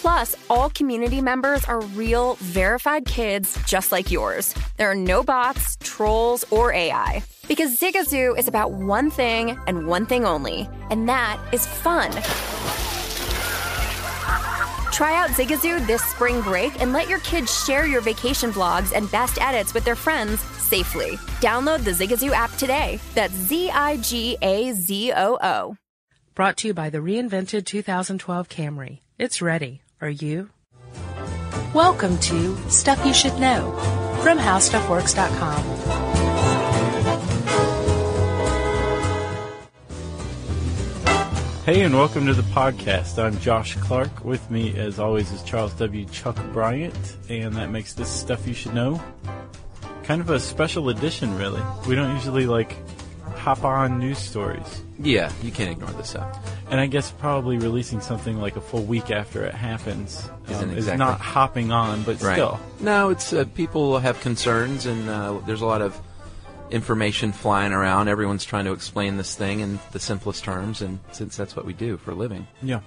Plus, all community members are real, verified kids just like yours. There are no bots, trolls, or AI. Because Zigazoo is about one thing and one thing only, and that is fun. Try out Zigazoo this spring break and let your kids share your vacation vlogs and best edits with their friends safely. Download the Zigazoo app today. That's Z I G A Z O O. Brought to you by the reinvented 2012 Camry. It's ready. Are you? Welcome to Stuff You Should Know from HowStuffWorks.com. Hey, and welcome to the podcast. I'm Josh Clark. With me, as always, is Charles W. Chuck Bryant, and that makes this Stuff You Should Know kind of a special edition, really. We don't usually, like, hop on news stories. Yeah, you can't ignore this stuff. And I guess probably releasing something like a full week after it happens Isn't um, is not hopping on, but Right. still. No, it's uh, people have concerns, and uh, there's a lot of information flying around. Everyone's trying to explain this thing in the simplest terms, and since that's what we do for a living, Yeah.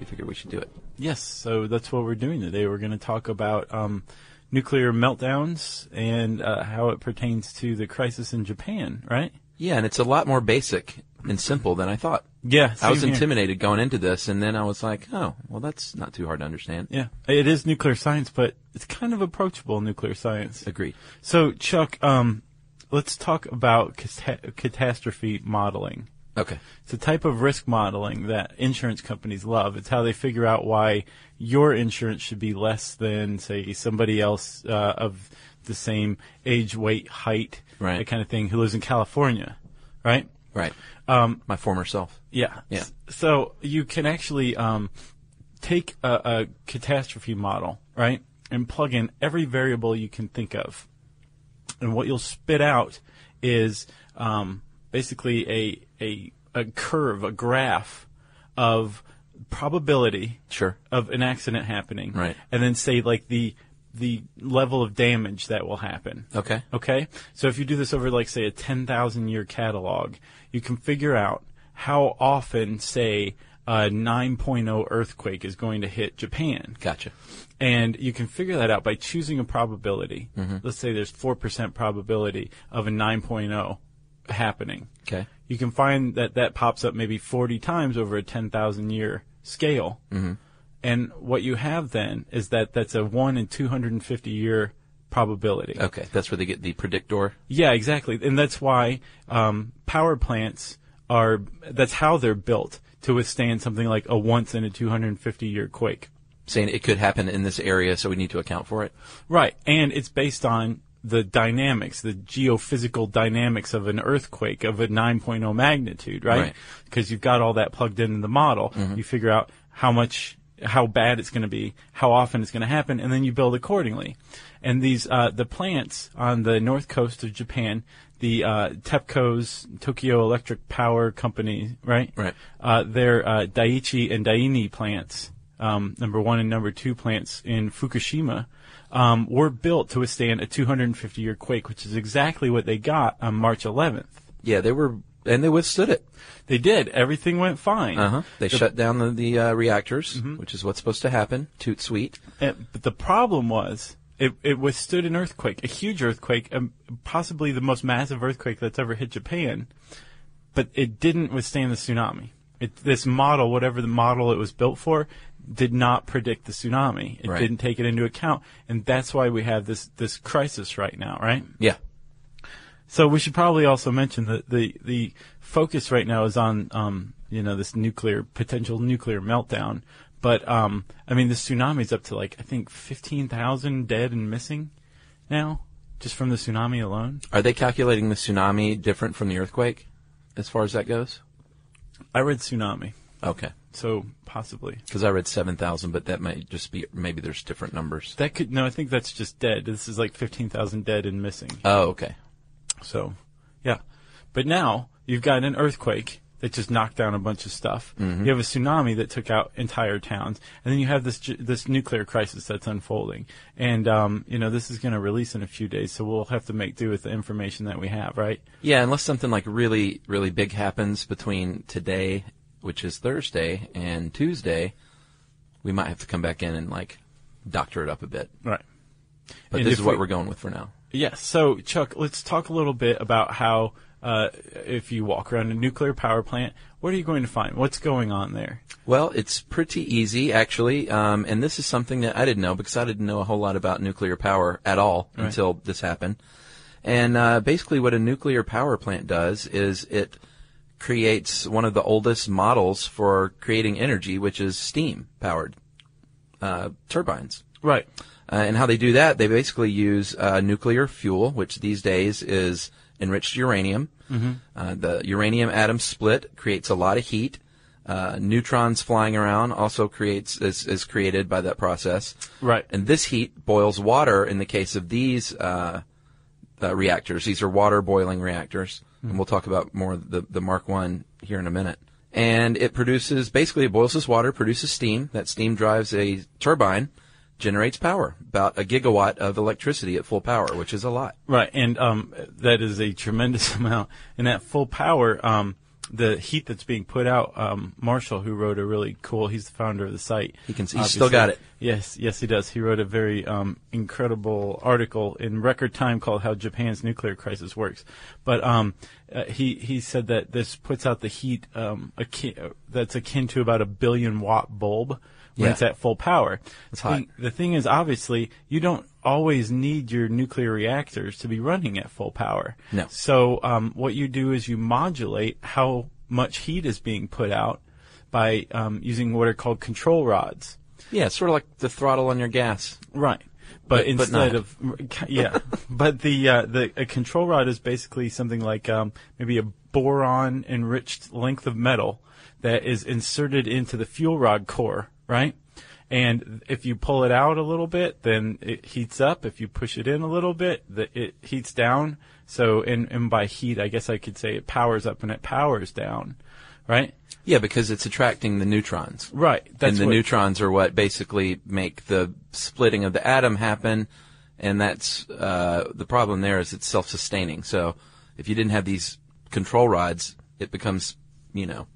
we figured we should do it. Yes, so that's what we're doing today. We're going to talk about um, nuclear meltdowns and uh, how it pertains to the crisis in Japan, right? Yeah, and it's a lot more basic and simple than I thought. Yeah, I was here. intimidated going into this, and then I was like, oh, well, that's not too hard to understand. Yeah, it is nuclear science, but it's kind of approachable nuclear science. Agreed. So, Chuck, um, let's talk about cata- catastrophe modeling. Okay. It's a type of risk modeling that insurance companies love. It's how they figure out why your insurance should be less than, say, somebody else uh, of the same age, weight, height, Right. that kind of thing, who lives in California, right? Right. Um, My former self. yeah. Yeah. So you can actually um, take a, a catastrophe model, right, and plug in every variable you can think of, and what you'll spit out is um, basically a a a curve, a graph of probability Sure. of an accident happening, Right. and then say like the the level of damage that will happen. Okay. Okay. So if you do this over, like, say, a 10,000 year catalog, you can figure out how often, say, a 9.0 earthquake is going to hit Japan. Gotcha. And you can figure that out by choosing a probability. Let's say there's 4% probability of a 9.0 happening. Okay. You can find that that pops up maybe 40 times over a 10,000 year scale. Mm-hmm. And what you have then is that that's a 1 in 250 year probability. Okay. That's where they get the predictor. Yeah, exactly. And that's why um, power plants are that's how they're built to withstand something like a once in a 250 year quake. Saying it could happen in this area, so we need to account for it. Right, and it's based on the dynamics, the geophysical dynamics of an earthquake of a 9.0 magnitude, right? Right. Because you've got all that plugged into the model. You figure out how much, how bad it's going to be, how often it's going to happen, and then you build accordingly. And these, uh, the plants on the north coast of Japan, the uh, TEPCO's Tokyo Electric Power Company, right? Right. Uh, their uh, Daiichi and Daini plants, um, number one and number two plants in Fukushima, um, were built to withstand a 250 year quake, which is exactly what they got on March 11th. Yeah, they were, and they withstood it. They did. Everything went fine. Uh huh. They The- shut down the, the uh, reactors, which is what's supposed to happen. Toot sweet. And, but the problem was it, it withstood an earthquake, a huge earthquake, um, possibly the most massive earthquake that's ever hit Japan, but it didn't withstand the tsunami. It, this model, whatever the model it was built for, did not predict the tsunami. It Right. didn't take it into account, and that's why we have this this crisis right now, right? Yeah. So we should probably also mention that the the focus right now is on um, you know this nuclear potential nuclear meltdown. But um, I mean, the tsunami's up to like I think fifteen thousand dead and missing now, just from the tsunami alone. Are they calculating the tsunami different from the earthquake, as far as that goes? I read tsunami, Okay. so possibly Because I read seven thousand, but that might just be maybe there's different numbers. that could no. I think that's just dead. This is like fifteen thousand dead and missing. Oh, okay. So, yeah. But now you've got an earthquake that just knocked down a bunch of stuff. Mhm. You have a tsunami that took out entire towns, and then you have this this nuclear crisis that's unfolding. And um, you know this is going to release in a few days, so we'll have to make do with the information that we have, right? Yeah, unless something like really, really big happens between today, which is Thursday, and Tuesday, we might have to come back in and like doctor it up a bit. Right. But And this is what we- we're going with for now. Yes. So, Chuck, let's talk a little bit about how, uh, if you walk around a nuclear power plant, what are you going to find? What's going on there? Well, it's pretty easy actually, um, and this is something that I didn't know because I didn't know a whole lot about nuclear power at all Right. until this happened. And uh, basically, what a nuclear power plant does is it creates one of the oldest models for creating energy, which is steam powered uh, turbines. Right. Uh, and how they do that, they basically use uh, nuclear fuel, which these days is enriched uranium. Mhm. Uh, the uranium atom split creates a lot of heat. Uh, neutrons flying around also creates is, is created by that process. Right. And this heat boils water. In the case of these uh, uh, reactors, these are water boiling reactors, and we'll talk about more of the the Mark One here in a minute. And it produces basically it boils this water, produces steam. That steam drives a turbine, generates power, about a gigawatt of electricity at full power, which is a lot. Right, and um, that is a tremendous amount. And at full power, um, the heat that's being put out, um, Marshall, who wrote a really cool, he's the founder of the site. He can- he's still got it. Yes, yes, he does. He wrote a very um, incredible article in record time called "How Japan's Nuclear Crisis Works." But um, uh, he he said that this puts out the heat um, akin, uh, that's akin to about a billion watt bulb when Yeah. it's at full power. It's the hot. Thing, the thing is, obviously, you don't always need your nuclear reactors to be running at full power. No. So um, what you do is you modulate how much heat is being put out by um, using what are called control rods. Yeah, sort of like the throttle on your gas. Right. But- But, but instead not. of yeah, but the uh, the a control rod is basically something like um, maybe a boron enriched length of metal that is inserted into the fuel rod core, right? And if you pull it out a little bit, then it heats up. If you push it in a little bit, the, it heats down. So, and, and by heat, I guess I could say it powers up and it powers down, right? Yeah, because it's attracting the neutrons. Right. and the what- neutrons are what basically make the splitting of the atom happen. And that's uh, the problem there is it's self-sustaining. So if you didn't have these control rods, it becomes, you know,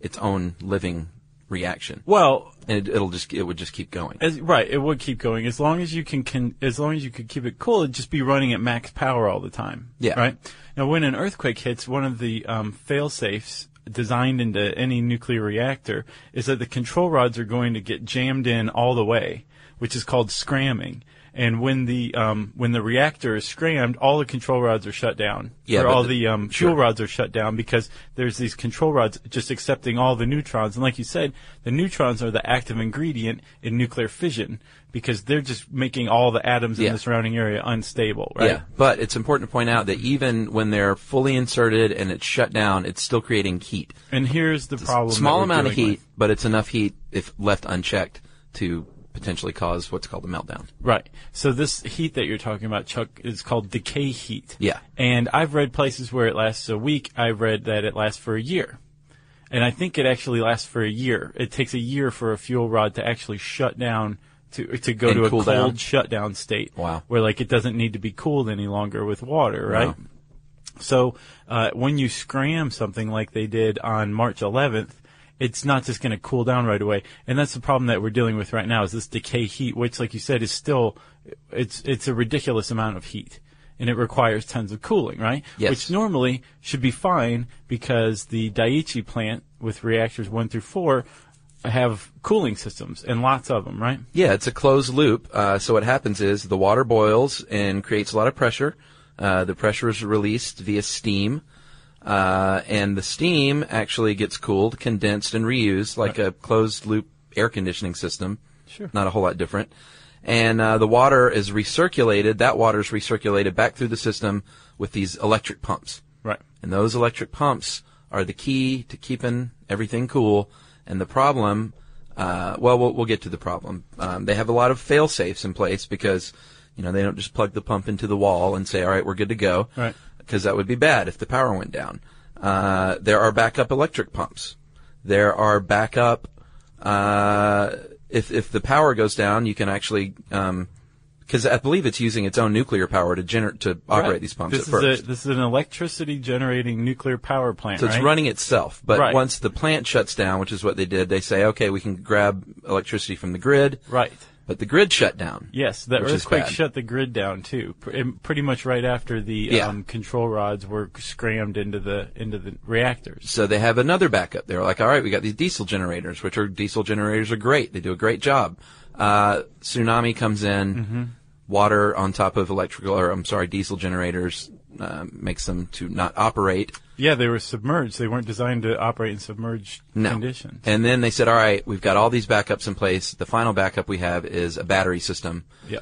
its own living reaction. Well, and it, it'll just it would just keep going. As, right, it would keep going as long as you can, can as long as you could keep it cool. It'd just be running at max power all the time. Yeah. Right. Now, when an earthquake hits, one of the um, fail safes designed into any nuclear reactor is that the control rods are going to get jammed in all the way, which is called scramming. And when the um, when the reactor is scrammed, all the control rods are shut down. Yeah, or all the- the, um, sure. fuel rods are shut down because there's these control rods just accepting all the neutrons. And like you said, the neutrons are the active ingredient in nuclear fission because they're just making all the atoms Yeah. in the surrounding area unstable, right? Yeah, but it's important to point out that even when they're fully inserted and it's shut down, it's still creating heat. And here's the problem. that Small amount of heat, but it's enough heat if left unchecked to potentially cause what's called a meltdown. Right. So this heat that you're talking about, Chuck, is called decay heat. Yeah. And I've read places where it lasts a week. I've read that it lasts for a year. And I think it actually lasts for a year. It takes a year for a fuel rod to actually shut down to to go And to a cool cold down? shutdown state. Wow. Where like it doesn't need to be cooled any longer with water, right? Wow. So uh, when you scram something like they did on March 11th, it's not just going to cool down right away, and that's the problem that we're dealing with right now. Is this decay heat, which, like you said, is still it's it's a ridiculous amount of heat, and it requires tons of cooling, right? Yes. Which normally should be fine because the Daiichi plant with reactors one through four have cooling systems and lots of them, right? Yeah, it's a closed loop. Uh, so what happens is the water boils and creates a lot of pressure. Uh, the pressure is released via steam. Uh, and the steam actually gets cooled, condensed, and reused like a closed loop air conditioning system. Sure. Not a whole lot different. And uh, the water is recirculated. That water is recirculated back through the system with these electric pumps. Right. And those electric pumps are the key to keeping everything cool. And the problem, uh, well, well, we'll get to the problem. Um, they have a lot of fail safes in place because, you know, they don't just plug the pump into the wall and say, all right, we're good to go. Right. Because that would be bad if the power went down. Uh, there are backup electric pumps. There are backup, uh, if, if the power goes down, you can actually, um, because I believe it's using its own nuclear power to gener- to operate Right. these pumps This at is first. A, this is an electricity generating nuclear power plant. So it's right? running itself. But Right. once the plant shuts down, which is what they did, they say, okay, we can grab electricity from the grid. Right. But the grid shut down. Yes, the is earthquake shut the grid down too. Pr- Pretty much right after the Yeah. um, control rods were scrammed into the into the reactors. So they have another backup. They're like, all right, we got these diesel generators, which are diesel generators are great. They do a great job. Uh, tsunami comes in, Mm-hmm. water on top of electrical, or I'm sorry, diesel generators, uh, makes them to not operate. Yeah, they were submerged. They weren't designed to operate in submerged No. conditions. And then they said, all right, we've got all these backups in place. The final backup we have is a battery system. Yeah.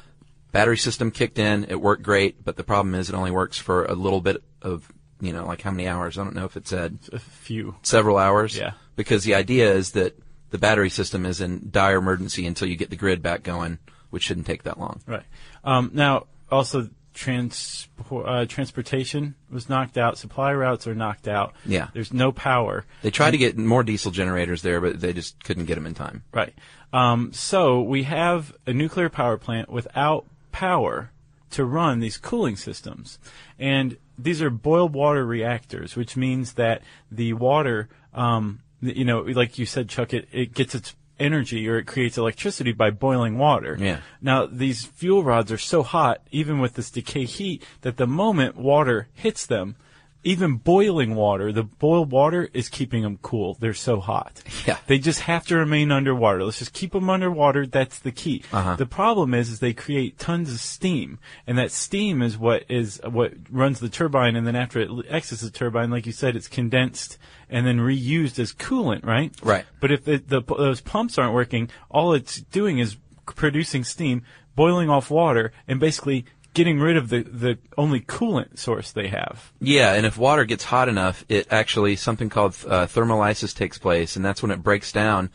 Battery system kicked in. It worked great, but the problem is it only works for a little bit of, you know, like how many hours? I don't know if it said. A few. Several hours. Yeah. Because the idea is that the battery system is in dire emergency until you get the grid back going, which shouldn't take that long. Right. Um, now, also, trans- uh, transportation was knocked out. Supply routes are knocked out. Yeah. There's no power. They tried to get more diesel generators there, but they just couldn't get them in time. Right. Um, so we have a nuclear power plant without power to run these cooling systems. And these are boiled water reactors, which means that the water, um, you know, like you said, Chuck, it, it gets its energy or it creates electricity by boiling water. Yeah. Now, these fuel rods are so hot, even with this decay heat, that the moment water hits them, even boiling water, the boiled water is keeping them cool. They're so hot. Yeah. They just have to remain underwater. Let's just keep them underwater. That's the key. Uh-huh. The problem is, is they create tons of steam, and that steam is what is what runs the turbine. And then after it exits the turbine, like you said, it's condensed and then reused as coolant, right? Right. But if the, the those pumps aren't working, all it's doing is producing steam, boiling off water, and basically getting rid of the the only coolant source they have. Yeah, and if water gets hot enough, it actually something called uh, thermolysis takes place, and that's when it breaks down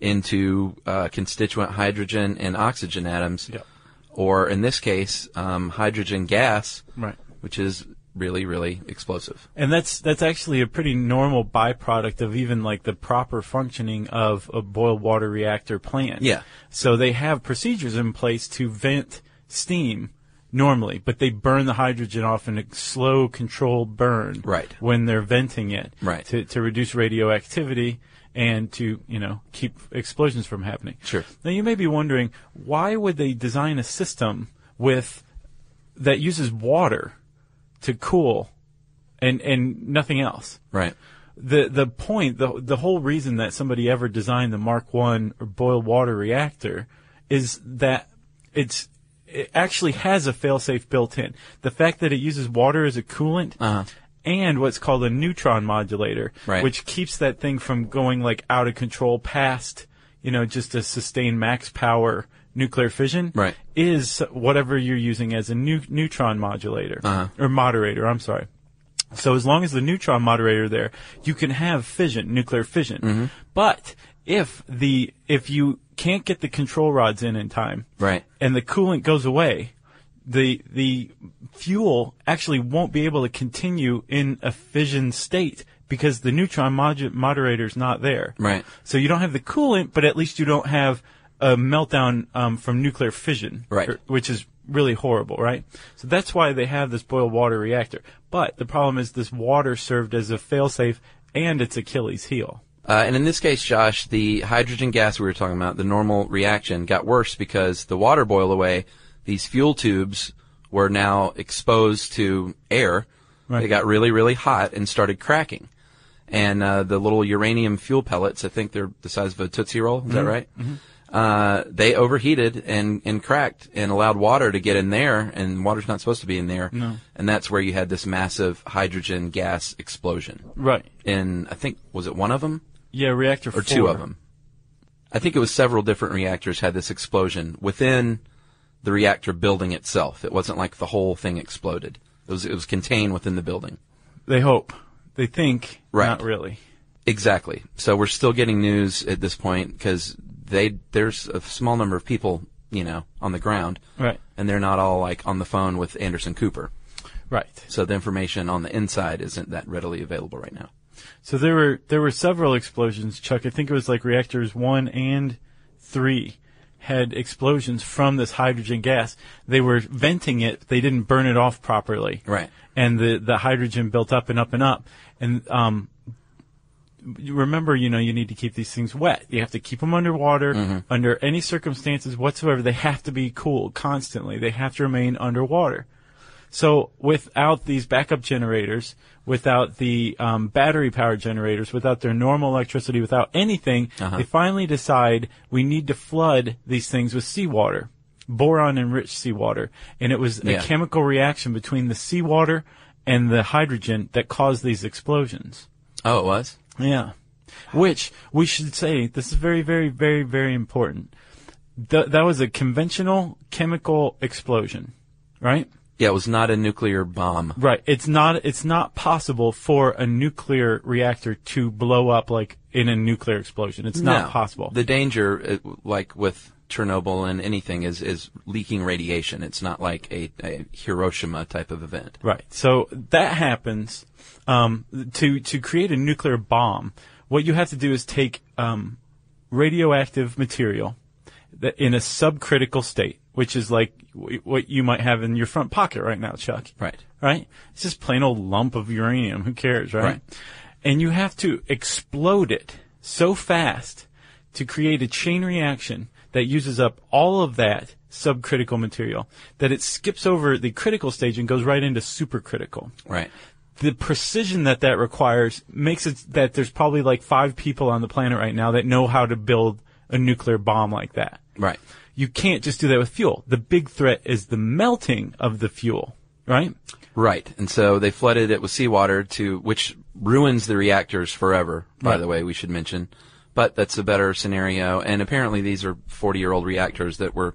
into uh, constituent hydrogen and oxygen atoms, Yep. or in this case, um, hydrogen gas, Right. which is really, really explosive. And that's that's actually a pretty normal byproduct of even like the proper functioning of a boiled water reactor plant. Yeah. So they have procedures in place to vent steam normally, but they burn the hydrogen off in a slow, controlled burn. Right. When they're venting it. Right. To to reduce radioactivity and to you know keep explosions from happening. Sure. Now you may be wondering why would they design a system with that uses water to cool and and nothing else. Right. The the point the the whole reason that somebody ever designed the Mark 1 or boiled water reactor is that it's it actually has a failsafe built in. The fact that it uses water as a coolant Uh-huh. and what's called a neutron modulator, Right. which keeps that thing from going like out of control past, you know, just a sustained max power nuclear fission, Right. is whatever you're using as a new, neutron modulator Uh-huh. or moderator. I'm sorry. So as long as the neutron moderator there, you can have fission, nuclear fission. Mm-hmm. But if the if you can't get the control rods in in time, Right. and the coolant goes away, the the fuel actually won't be able to continue in a fission state because the neutron mod- moderator is not there. Right. So you don't have the coolant, but at least you don't have a meltdown um, from nuclear fission, Right. or- which is really horrible, right? So that's why they have this boiled water reactor. But the problem is this water served as a failsafe and its Achilles heel. Uh, and in this case, Josh, the hydrogen gas we were talking about, the normal reaction, got worse because the water boiled away. These fuel tubes were now exposed to air. Right. They got really, really hot and started cracking. And uh, the little uranium fuel pellets, I think they're the size of a Tootsie Roll, is that Mhm. right? Uh, they overheated and, and cracked and allowed water to get in there, and water's not supposed to be in there. No. And that's where you had this massive hydrogen gas explosion. Right. In, I think, was it one of them? Yeah, reactor or two of them. I think it was several different reactors had this explosion within the reactor building itself. It wasn't like the whole thing exploded. It was it was contained within the building. They hope. They think. Right. Not really. Exactly. So we're still getting news at this point because they there's a small number of people you know on the ground, Right. And they're not all like on the phone with Anderson Cooper, Right. So the information on the inside isn't that readily available right now. So there were there were several explosions, Chuck. I think it was like reactors one and three had explosions from this hydrogen gas. They were venting it. They didn't burn it off properly. Right. And the the hydrogen built up and up and up. And um, remember, you know, you need to keep these things wet. You have to keep them underwater Mm-hmm. under any circumstances whatsoever. They have to be cooled constantly. They have to remain underwater. So without these backup generators, without the um, battery powered generators, without their normal electricity, without anything, Uh-huh. they finally decide we need to flood these things with seawater, boron enriched seawater. And it was Yeah. a chemical reaction between the seawater and the hydrogen that caused these explosions. Oh, it was. Yeah. Which we should say, this is very, very, very, very important. Th- that was a conventional chemical explosion, right? Yeah, it was not a nuclear bomb. Right. It's not it's not possible for a nuclear reactor to blow up like in a nuclear explosion. It's not No. possible. The danger, uh, like with Chernobyl and anything, is is leaking radiation. It's not like a, a Hiroshima type of event. Right. So that happens. Um, to to create a nuclear bomb, what you have to do is take um, radioactive material that in a subcritical state, which is like what you might have in your front pocket right now, Chuck. Right. Right. It's just plain old lump of uranium. Who cares, right? Right. And you have to explode it so fast to create a chain reaction that uses up all of that subcritical material that it skips over the critical stage and goes right into supercritical Right. the precision that that requires makes it that there's probably like five people on the planet right now that know how to build a nuclear bomb like that. Right. You can't just do that with fuel. The big threat is the melting of the fuel, right? Right. And so they flooded it with seawater to, which ruins the reactors forever, by Right. the way, we should mention. But that's a better scenario. And apparently these are 40 year old reactors that were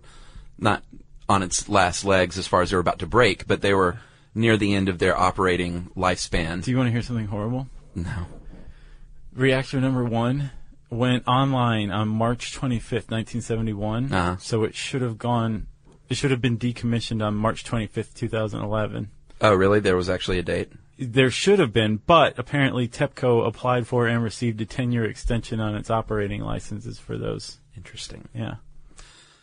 not on its last legs as far as they were about to break, but they were near the end of their operating lifespan. Do you want to hear something horrible? No. Reactor number one went online on March 25th, 1971. Uh-huh. So it should have gone, it should have been decommissioned on March 25th, 2011. Oh, really? There was actually a date? There should have been, but apparently TEPCO applied for and received a 10 year extension on its operating licenses for those. Interesting. Yeah.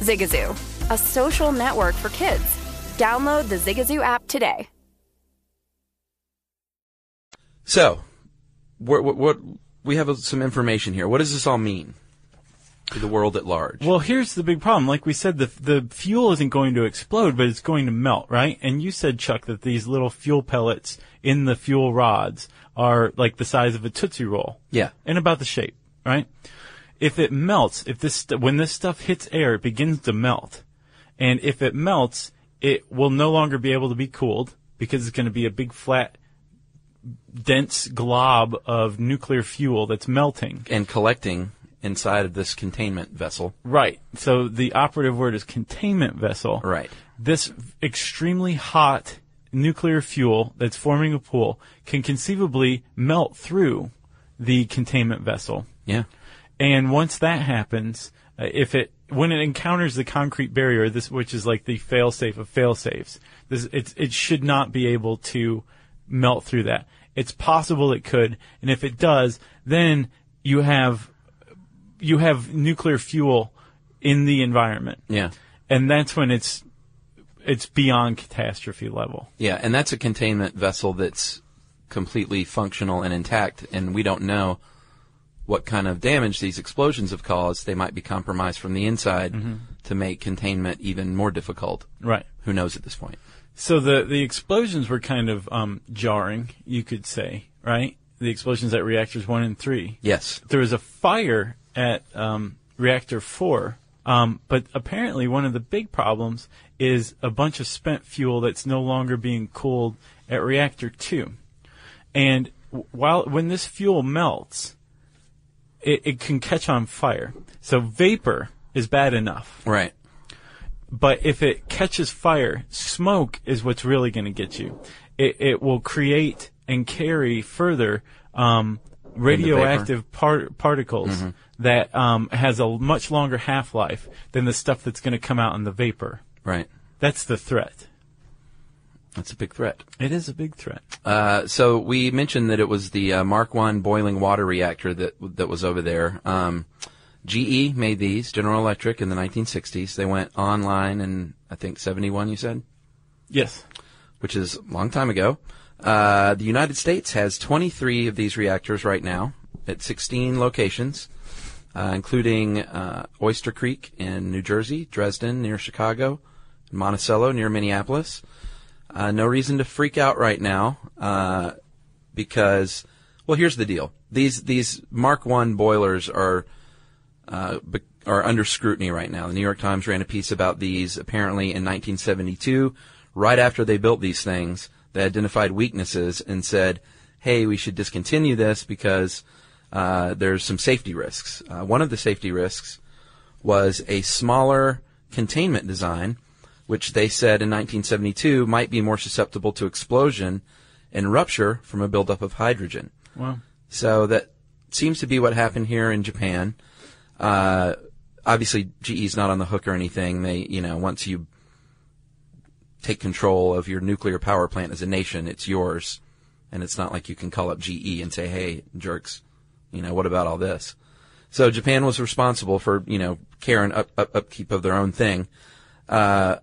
Zigazoo, a social network for kids. Download the Zigazoo app today. So, what, what, what we have some information here. What does this all mean to the world at large? Well, here's the big problem. Like we said, the the fuel isn't going to explode, but it's going to melt, right? And you said, Chuck, that these little fuel pellets in the fuel rods are like the size of a tootsie roll. Yeah. and about the shape, right? If it melts, if this when this stuff hits air, it begins to melt, and if it melts, it will no longer be able to be cooled because it's going to be a big flat, dense glob of nuclear fuel that's melting. and collecting inside of this containment vessel. Right. So the operative word is containment vessel. Right. This extremely hot nuclear fuel that's forming a pool can conceivably melt through the containment vessel. Yeah. And once that happens, uh, if it when it encounters the concrete barrier, this which is like the fail-safe of failsafes, this it's, it should not be able to melt through that. It's possible it could, and if it does, then you have you have nuclear fuel in the environment, Yeah. and that's when it's it's beyond catastrophe level. Yeah, and that's a containment vessel that's completely functional and intact, and we don't know what kind of damage these explosions have caused. They might be compromised from the inside Mhm. to make containment even more difficult. Right. Who knows at this point? So the the explosions were kind of um, jarring, you could say, right? The explosions at reactors one and three. Yes. There was a fire at um, reactor four, um, but apparently one of the big problems is a bunch of spent fuel that's no longer being cooled at reactor two, and while when this fuel melts, it, it can catch on fire. So vapor is bad enough. Right. But if it catches fire, smoke is what's really going to get you. It, it will create and carry further um, radioactive par- particles Mhm. that um, has a much longer half life than the stuff that's going to come out in the vapor. Right. That's the threat. That's a big threat. It is a big threat. Uh, so we mentioned that it was the uh, Mark One boiling water reactor that that was over there. Um, GE made these, General Electric, in the 1960s. They went online in I think 71. You said Yes. which is a long time ago. Uh, the United States has 23 of these reactors right now at 16 locations, uh, including uh, Oyster Creek in New Jersey, Dresden near Chicago, Monticello near Minneapolis. Uh, no reason to freak out right now uh, because, well, here's the deal: these these Mark One boilers are uh, are under scrutiny right now. The New York Times ran a piece about these apparently in 1972, right after they built these things. They identified weaknesses and said, "Hey, we should discontinue this because uh, there's some safety risks." Uh, one of the safety risks was a smaller containment design, which they said in 1972 might be more susceptible to explosion and rupture from a buildup of hydrogen. Wow. So that seems to be what happened here in Japan. Uh, obviously, GE's not on the hook or anything. They, you know, once you take control of your nuclear power plant as a nation, it's yours. And it's not like you can call up GE and say, hey, jerks, you know, what about all this? So Japan was responsible for, you know, care and up, up, upkeep of their own thing. Uh,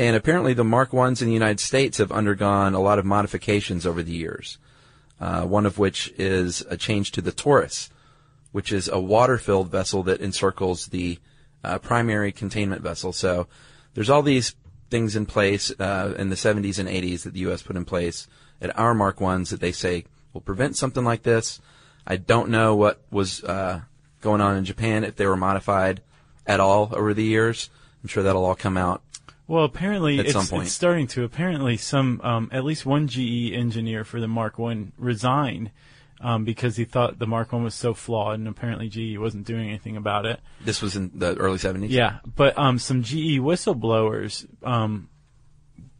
and apparently the Mark Ones in the United States have undergone a lot of modifications over the years. Uh, one of which is a change to the torus, which is a water-filled vessel that encircles the uh, primary containment vessel. So there's all these things in place uh, in the 70s and 80s that the U.S. put in place at our Mark Ones that they say will prevent something like this. I don't know what was uh, going on in Japan if they were modified at all over the years. I'm sure that'll all come out. Well, apparently At it's, some point. it's starting to. Apparently, some um, at least one GE engineer for the Mark One resigned um, because he thought the Mark One was so flawed, and apparently GE wasn't doing anything about it. This was in the early 70s. Yeah, but um, some GE whistleblowers um,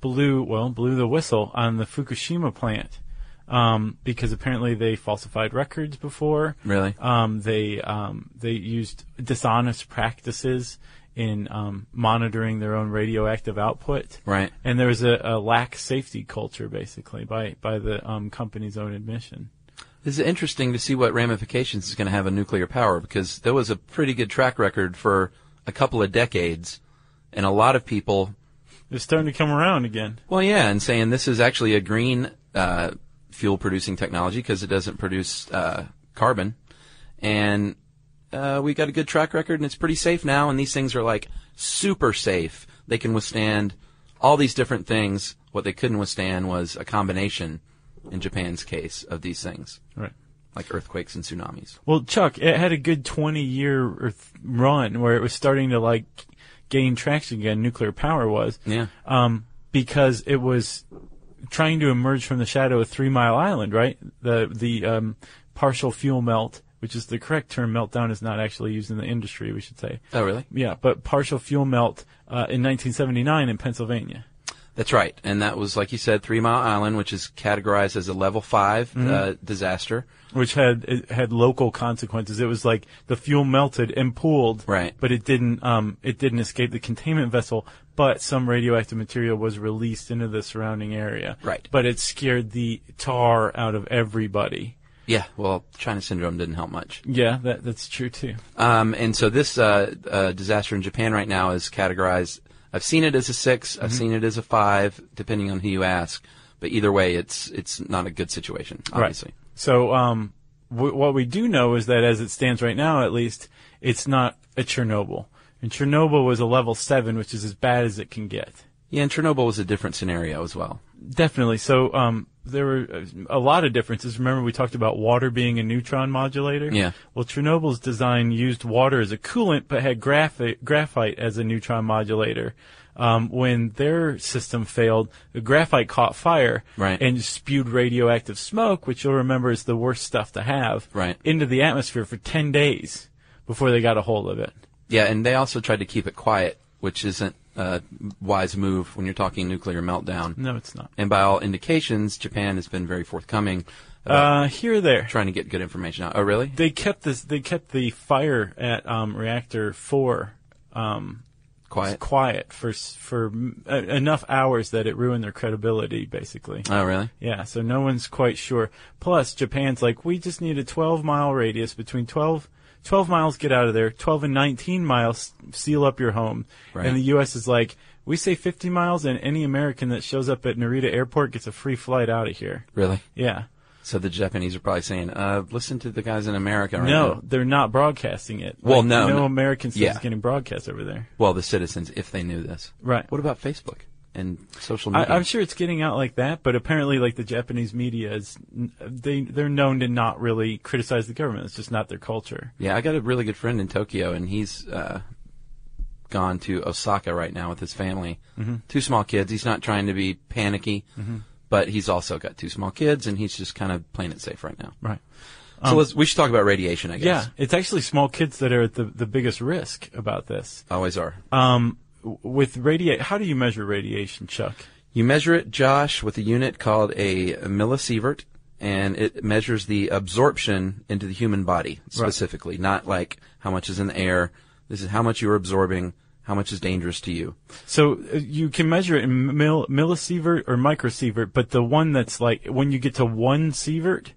blew well blew the whistle on the Fukushima plant um, because apparently they falsified records before. Really? Um, they um, they used dishonest practices in um, monitoring their own radioactive output. Right. And there was a, a lack safety culture basically by by the um, company's own admission. This is interesting to see what ramifications is going to have on nuclear power because there was a pretty good track record for a couple of decades, and a lot of people. They're starting to come around again. Well, yeah, and saying this is actually a green uh, fuel producing technology because it doesn't produce uh, carbon, and uh, we got a good track record, and it's pretty safe now. And these things are like super safe; they can withstand all these different things. What they couldn't withstand was a combination, in Japan's case, of these things, Right. like earthquakes and tsunamis. Well, Chuck, it had a good 20 year run where it was starting to like gain traction again. Nuclear power was. Yeah. Um, because it was trying to emerge from the shadow of Three Mile Island, right? The, the, um, partial fuel melt, which is the correct term. Meltdown is not actually used in the industry, we should say. Oh, really? Yeah, but partial fuel melt, uh, in 1979 in Pennsylvania. That's right, and that was like you said, Three Mile Island, which is categorized as a level 5 Mhm. uh, disaster. which had it had local consequences. It was like the fuel melted and pooled, right? But it didn't um it didn't escape the containment vessel. But some radioactive material was released into the surrounding area, Right. But it scared the tar out of everybody. Yeah, well, China syndrome didn't help much. Yeah, that that's true too. Um, and so this uh, uh, disaster in Japan right now is categorized. I've seen it as a 6 I've Mhm. seen it as a five, depending on who you ask. But either way, it's it's not a good situation, obviously. Right. So, um, w- what we do know is that as it stands right now, at least, it's not a Chernobyl. And Chernobyl was a level seven, which is as bad as it can get. Yeah, and Chernobyl was a different scenario as well. Definitely. So, um, there were uh, a lot of differences. Remember, we talked about water being a neutron modulator. Yeah. Well, Chernobyl's design used water as a coolant, but had graphite, graphite as a neutron modulator. Um, when their system failed, the graphite caught fire Right. and spewed radioactive smoke, which you'll remember is the worst stuff to have, Right. into the atmosphere for 10 days before they got a hold of it. Yeah, and they also tried to keep it quiet, which isn't a wise move when you're talking nuclear meltdown. No, it's not. And by all indications, Japan has been very forthcoming. Uh, here or there. Trying to get good information out. Oh, really? They kept this. They kept the fire at um, reactor four um, quiet. Quiet for for uh, enough hours that it ruined their credibility, basically. Oh, really? Yeah. So no one's quite sure. Plus, Japan's like, we just need a 12 mile radius between 12. 12 miles, get out of there. 12 and 19 miles, seal up your home. Right. And the U.S. is like, we say 50 miles, and any American that shows up at Narita Airport gets a free flight out of here. Really? Yeah. So the Japanese are probably saying, uh, listen to the guys in America right no, now. they're not broadcasting it. Well, Like, no, no. American stuff Yeah. is getting broadcast over there. Well, the citizens, if they knew this. Right. What about Facebook and social media? I'm sure it's getting out like that, but apparently, like the Japanese media is, they they're known to not really criticize the government. It's just not their culture. Yeah, I got a really good friend in Tokyo, and he's uh, gone to Osaka right now with his family. Mhm. Two small kids. He's not trying to be panicky, Mhm. but he's also got two small kids, and he's just kind of playing it safe right now. Right. So Um, let's, we should talk about radiation, I guess. Yeah, it's actually small kids that are at the the biggest risk about this. Always are. Um, with radiate, how do you measure radiation, Chuck? You measure it, Josh, with a unit called a millisievert, and it measures the absorption into the human body specifically, not like how much is in the air. This is how much you're absorbing, how much is dangerous to you. So uh, you can measure it in mil- millisievert or microsievert, but the one that's like when you get to one sievert,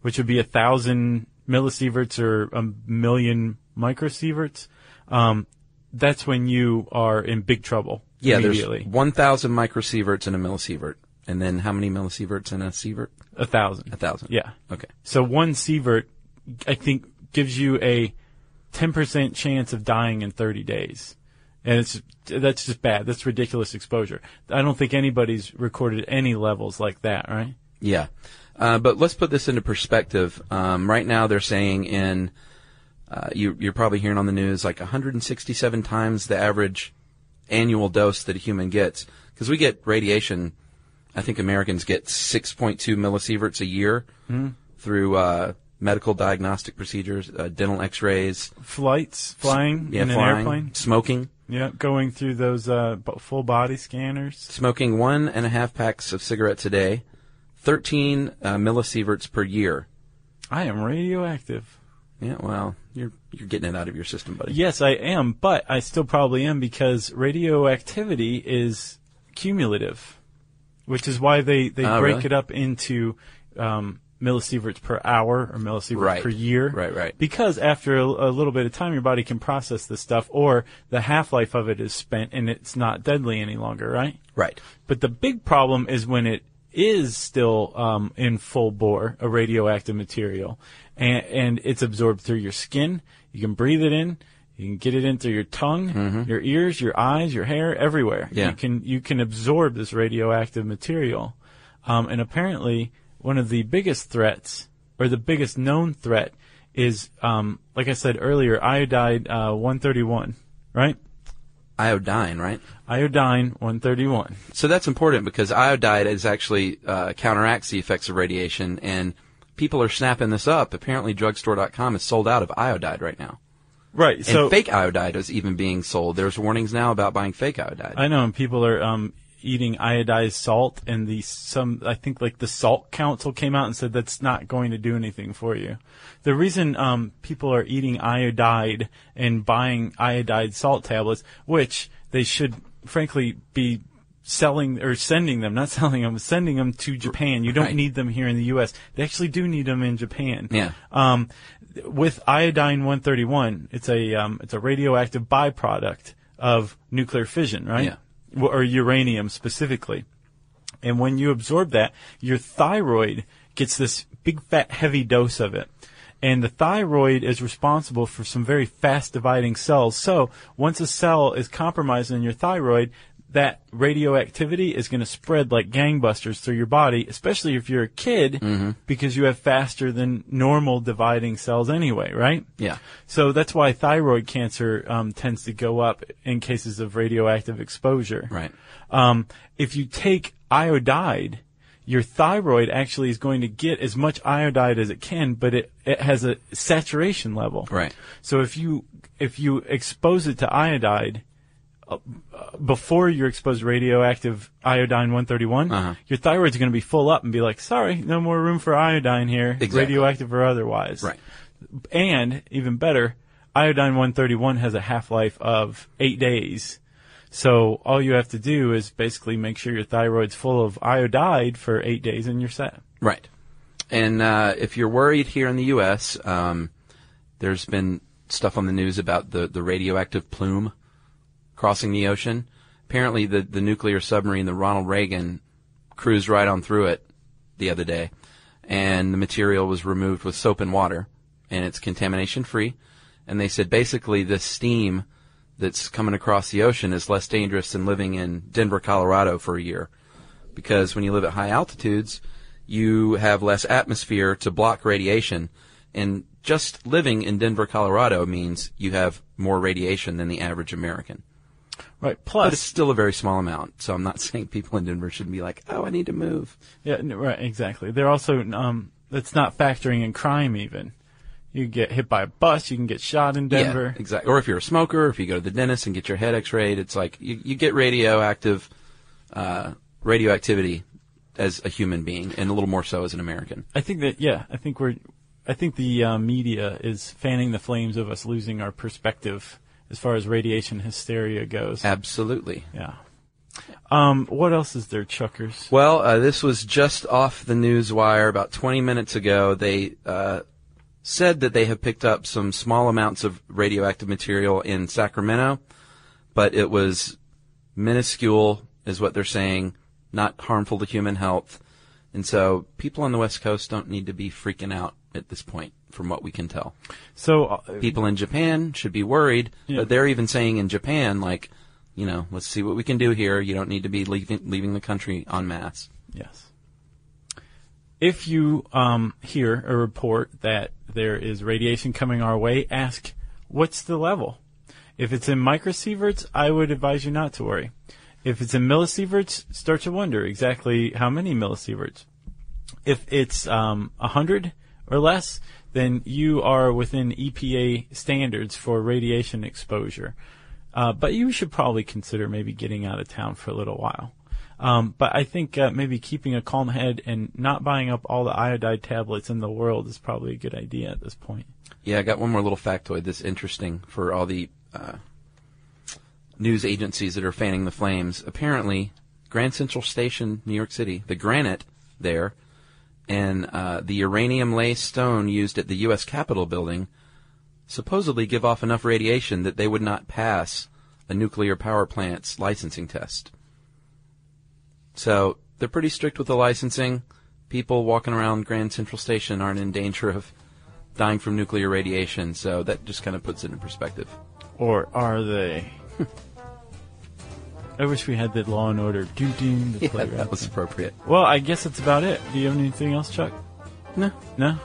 which would be a thousand millisieverts or a million microsieverts, um, that's when you are in big trouble. Yeah, there's immediately. 1,000 microsieverts in a millisievert. And then how many millisieverts in a sievert? A thousand. A thousand. Yeah. Okay. So one sievert, I think, gives you a 10% chance of dying in 30 days. and it's that's just bad. That's ridiculous exposure. I don't think anybody's recorded any levels like that, right? Yeah. Uh, but let's put this into perspective. Um, right now, they're saying in uh, you, you're probably hearing on the news like 167 times the average annual dose that a human gets because we get radiation. I think Americans get 6.2 millisieverts a year Mhm. through uh, medical diagnostic procedures, uh, dental X-rays, Flights, flying yeah, in an flying, airplane, smoking, yeah, going through those uh, full body scanners. smoking one and a half packs of cigarettes a day, 13 uh, millisieverts per year. I am radioactive. Yeah, well, you're you're getting it out of your system, buddy. Yes, I am, but I still probably am because radioactivity is cumulative, which is why they, they Oh, break really? it up into um, millisieverts per hour or millisieverts Right. per year. Right, right. Because after a, a little bit of time, your body can process this stuff, or the half life of it is spent and it's not deadly any longer, right? Right. But the big problem is when it is still um, in full bore, a radioactive material, and, and it's absorbed through your skin. You can breathe it in. You can get it in through your tongue, your ears, your eyes, your hair, everywhere. Yeah. You can you can absorb this radioactive material, um, and apparently one of the biggest threats, or the biggest known threat, is um, like I said earlier, iodide uh, 131, right? Iodine, right? Iodine 131. So that's important because iodide is actually uh, counteracts the effects of radiation, and people are snapping this up. Apparently, drugstore.com is sold out of iodide right now. Right. And so fake iodide is even being sold. There's warnings now about buying fake iodide. I know, and people are um, eating iodized salt, and the some I think like the Salt Council came out and said that's not going to do anything for you. The reason um, people are eating iodide and buying iodide salt tablets, which they should frankly be selling or sending them, not selling them, sending them to Japan. You don't Right. need them here in the U.S. They actually do need them in Japan. Yeah. Um, with iodine 131, it's a um, it's a radioactive byproduct of nuclear fission, right? Yeah. Or uranium specifically. And when you absorb that, your thyroid gets this big fat heavy dose of it. And the thyroid is responsible for some very fast dividing cells. So once a cell is compromised in your thyroid, that radioactivity is going to spread like gangbusters through your body, especially if you're a kid, because you have faster than normal dividing cells anyway, right? Yeah. So that's why thyroid cancer um, tends to go up in cases of radioactive exposure. Right. Um, if you take iodide, your thyroid actually is going to get as much iodide as it can, but it, it has a saturation level. Right. So if you if you expose it to iodide uh, before you're exposed to radioactive iodine 131, Uh-huh. your thyroid's going to be full up and be like, "Sorry, no more room for iodine here, Exactly. radioactive or otherwise." Right. And even better, iodine 131 has a half life of eight days. So all you have to do is basically make sure your thyroid's full of iodide for eight days and you're set. Right. And uh, if you're worried here in the U.S., um, there's been stuff on the news about the, the radioactive plume crossing the ocean. Apparently, the, the nuclear submarine, the Ronald Reagan, cruised right on through it the other day, and the material was removed with soap and water, and it's contamination free. And they said basically this steam that's coming across the ocean is less dangerous than living in Denver, Colorado for a year because when you live at high altitudes, you have less atmosphere to block radiation. And just living in Denver, Colorado means you have more radiation than the average American. Right. But it's still a very small amount. So I'm not saying people in Denver should be like, oh, I need to move. yeah, no, right, exactly. They're also, um, that's not factoring in crime even. You get hit by a bus, you can get shot in Denver. Yeah, exactly. Or if you're a smoker, if you go to the dentist and get your head x-rayed, it's like you, you get radioactive, uh, radioactivity as a human being and a little more so as an American. I think that yeah, I think we're, I think the uh, media is fanning the flames of us losing our perspective as far as radiation hysteria goes. Absolutely. Yeah. Um, what else is there, Chuckers? Well, uh, this was just off the news wire about 20 minutes ago. They uh, said that they have picked up some small amounts of radioactive material in Sacramento, but it was minuscule, is what they're saying, not harmful to human health. And so people on the West Coast don't need to be freaking out at this point, from what we can tell. So uh, People in Japan should be worried, Yeah. but they're even saying in Japan, like, you know, let's see what we can do here. You don't need to be leaving, leaving the country en masse. Yes. If you um, hear a report that there is radiation coming our way, ask what's the level. If it's in microsieverts, I would advise you not to worry. If it's in millisieverts, start to wonder exactly how many millisieverts. If it's um, 100 or less, then you are within EPA standards for radiation exposure. Uh, but you should probably consider maybe getting out of town for a little while. Um, but I think uh, maybe keeping a calm head and not buying up all the iodide tablets in the world is probably a good idea at this point. Yeah, I got one more little factoid that's interesting for all the uh, news agencies that are fanning the flames. Apparently, Grand Central Station, New York City, the granite there, and uh, the uranium laced stone used at the U.S. Capitol building supposedly give off enough radiation that they would not pass a nuclear power plant's licensing test. So they're pretty strict with the licensing. People walking around Grand Central Station aren't in danger of dying from nuclear radiation, so that just kind of puts it in perspective. Or are they? I wish we had that Law and Order doo doo to Yeah, that was appropriate. Well, I guess that's about it. Do you have anything else, Chuck? No. No?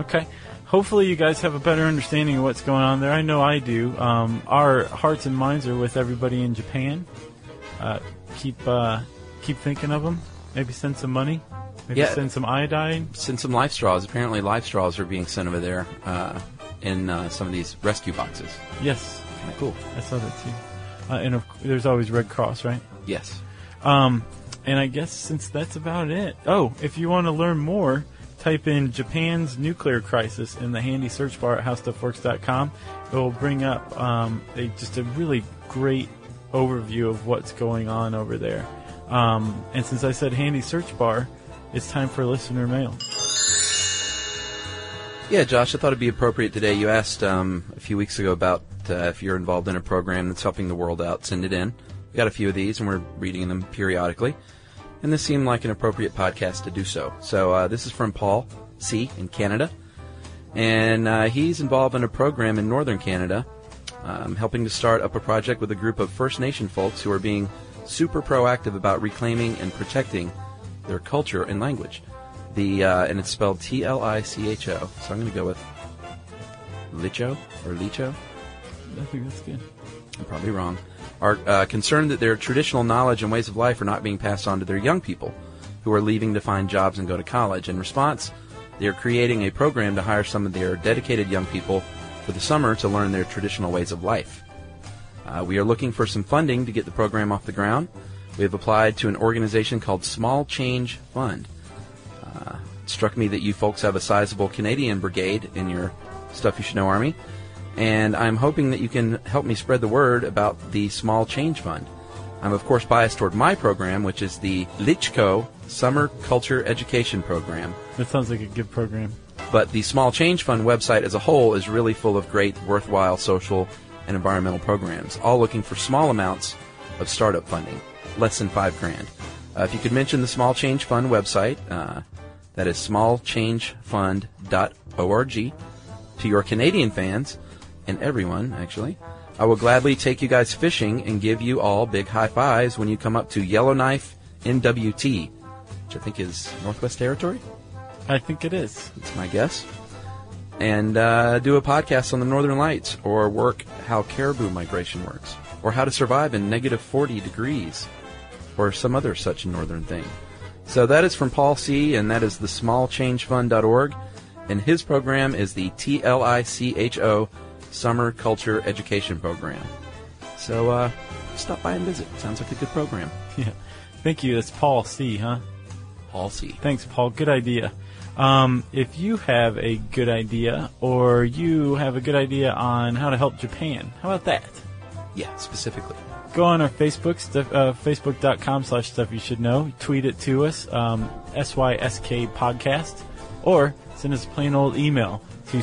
Okay. Hopefully you guys have a better understanding of what's going on there. I know I do. Um, our hearts and minds are with everybody in Japan. Uh, keep uh, keep thinking of them. Maybe send some money. Maybe Yeah. send some iodine. Send some life straws. Apparently, life straws are being sent over there uh, in uh, some of these rescue boxes. Yes. Kind of cool. I saw that too. Uh, and of, there's always Red Cross, right? Yes. Um, and I guess since that's about it. Oh, if you want to learn more, type in Japan's nuclear crisis in the handy search bar at howstuffworks.com. It will bring up um, a, just a really great overview of what's going on over there. Um, and since I said handy search bar, it's time for listener mail. Yeah, Josh, I thought it'd be appropriate today. You asked um, a few weeks ago about uh, if you're involved in a program that's helping the world out, send it in. We got a few of these, and we're reading them periodically. And this seemed like an appropriate podcast to do so. So uh, this is from Paul C. in Canada, and uh, he's involved in a program in northern Canada, um, helping to start up a project with a group of First Nation folks who are being super proactive about reclaiming and protecting their culture and language. The uh, and it's spelled T L I C H O. So I'm going to go with Licho or Licho. I think that's good. I'm probably wrong. Are uh, concerned that their traditional knowledge and ways of life are not being passed on to their young people, who are leaving to find jobs and go to college. In response, they are creating a program to hire some of their dedicated young people for the summer to learn their traditional ways of life. Uh, we are looking for some funding to get the program off the ground. We have applied to an organization called Small Change Fund. Uh, it struck me that you folks have a sizable Canadian brigade in your Stuff You Should Know Army, and I'm hoping that you can help me spread the word about the Small Change Fund. I'm of course biased toward my program, which is the Lichco Summer Culture Education Program. That sounds like a good program. But the Small Change Fund website as a whole is really full of great, worthwhile social and environmental programs, all looking for small amounts of startup funding, less than five grand. Uh, if you could mention the Small Change Fund website, uh, that is smallchangefund.org, to your Canadian fans, and everyone, actually, I will gladly take you guys fishing and give you all big high fives when you come up to Yellowknife NWT, which I think is Northwest Territory. I think it is. It's my guess. And uh, do a podcast on the Northern Lights, or work how caribou migration works, or how to survive in negative 40 degrees, or some other such northern thing. So that is from Paul C., and that is the smallchangefund.org, and his program is the TLICHO Summer Culture Education Program. So uh, stop by and visit. Sounds like a good program. Yeah. Thank you. That's Paul C., huh? Paul C. Thanks, Paul. Good idea. Um, if you have a good idea, or you have a good idea on how to help Japan, how about that? Yeah, specifically. Go on our Facebook, stuff, uh, facebook.com slash stuff you should know. Tweet it to us, um, SYSK podcast, or send us a plain old email to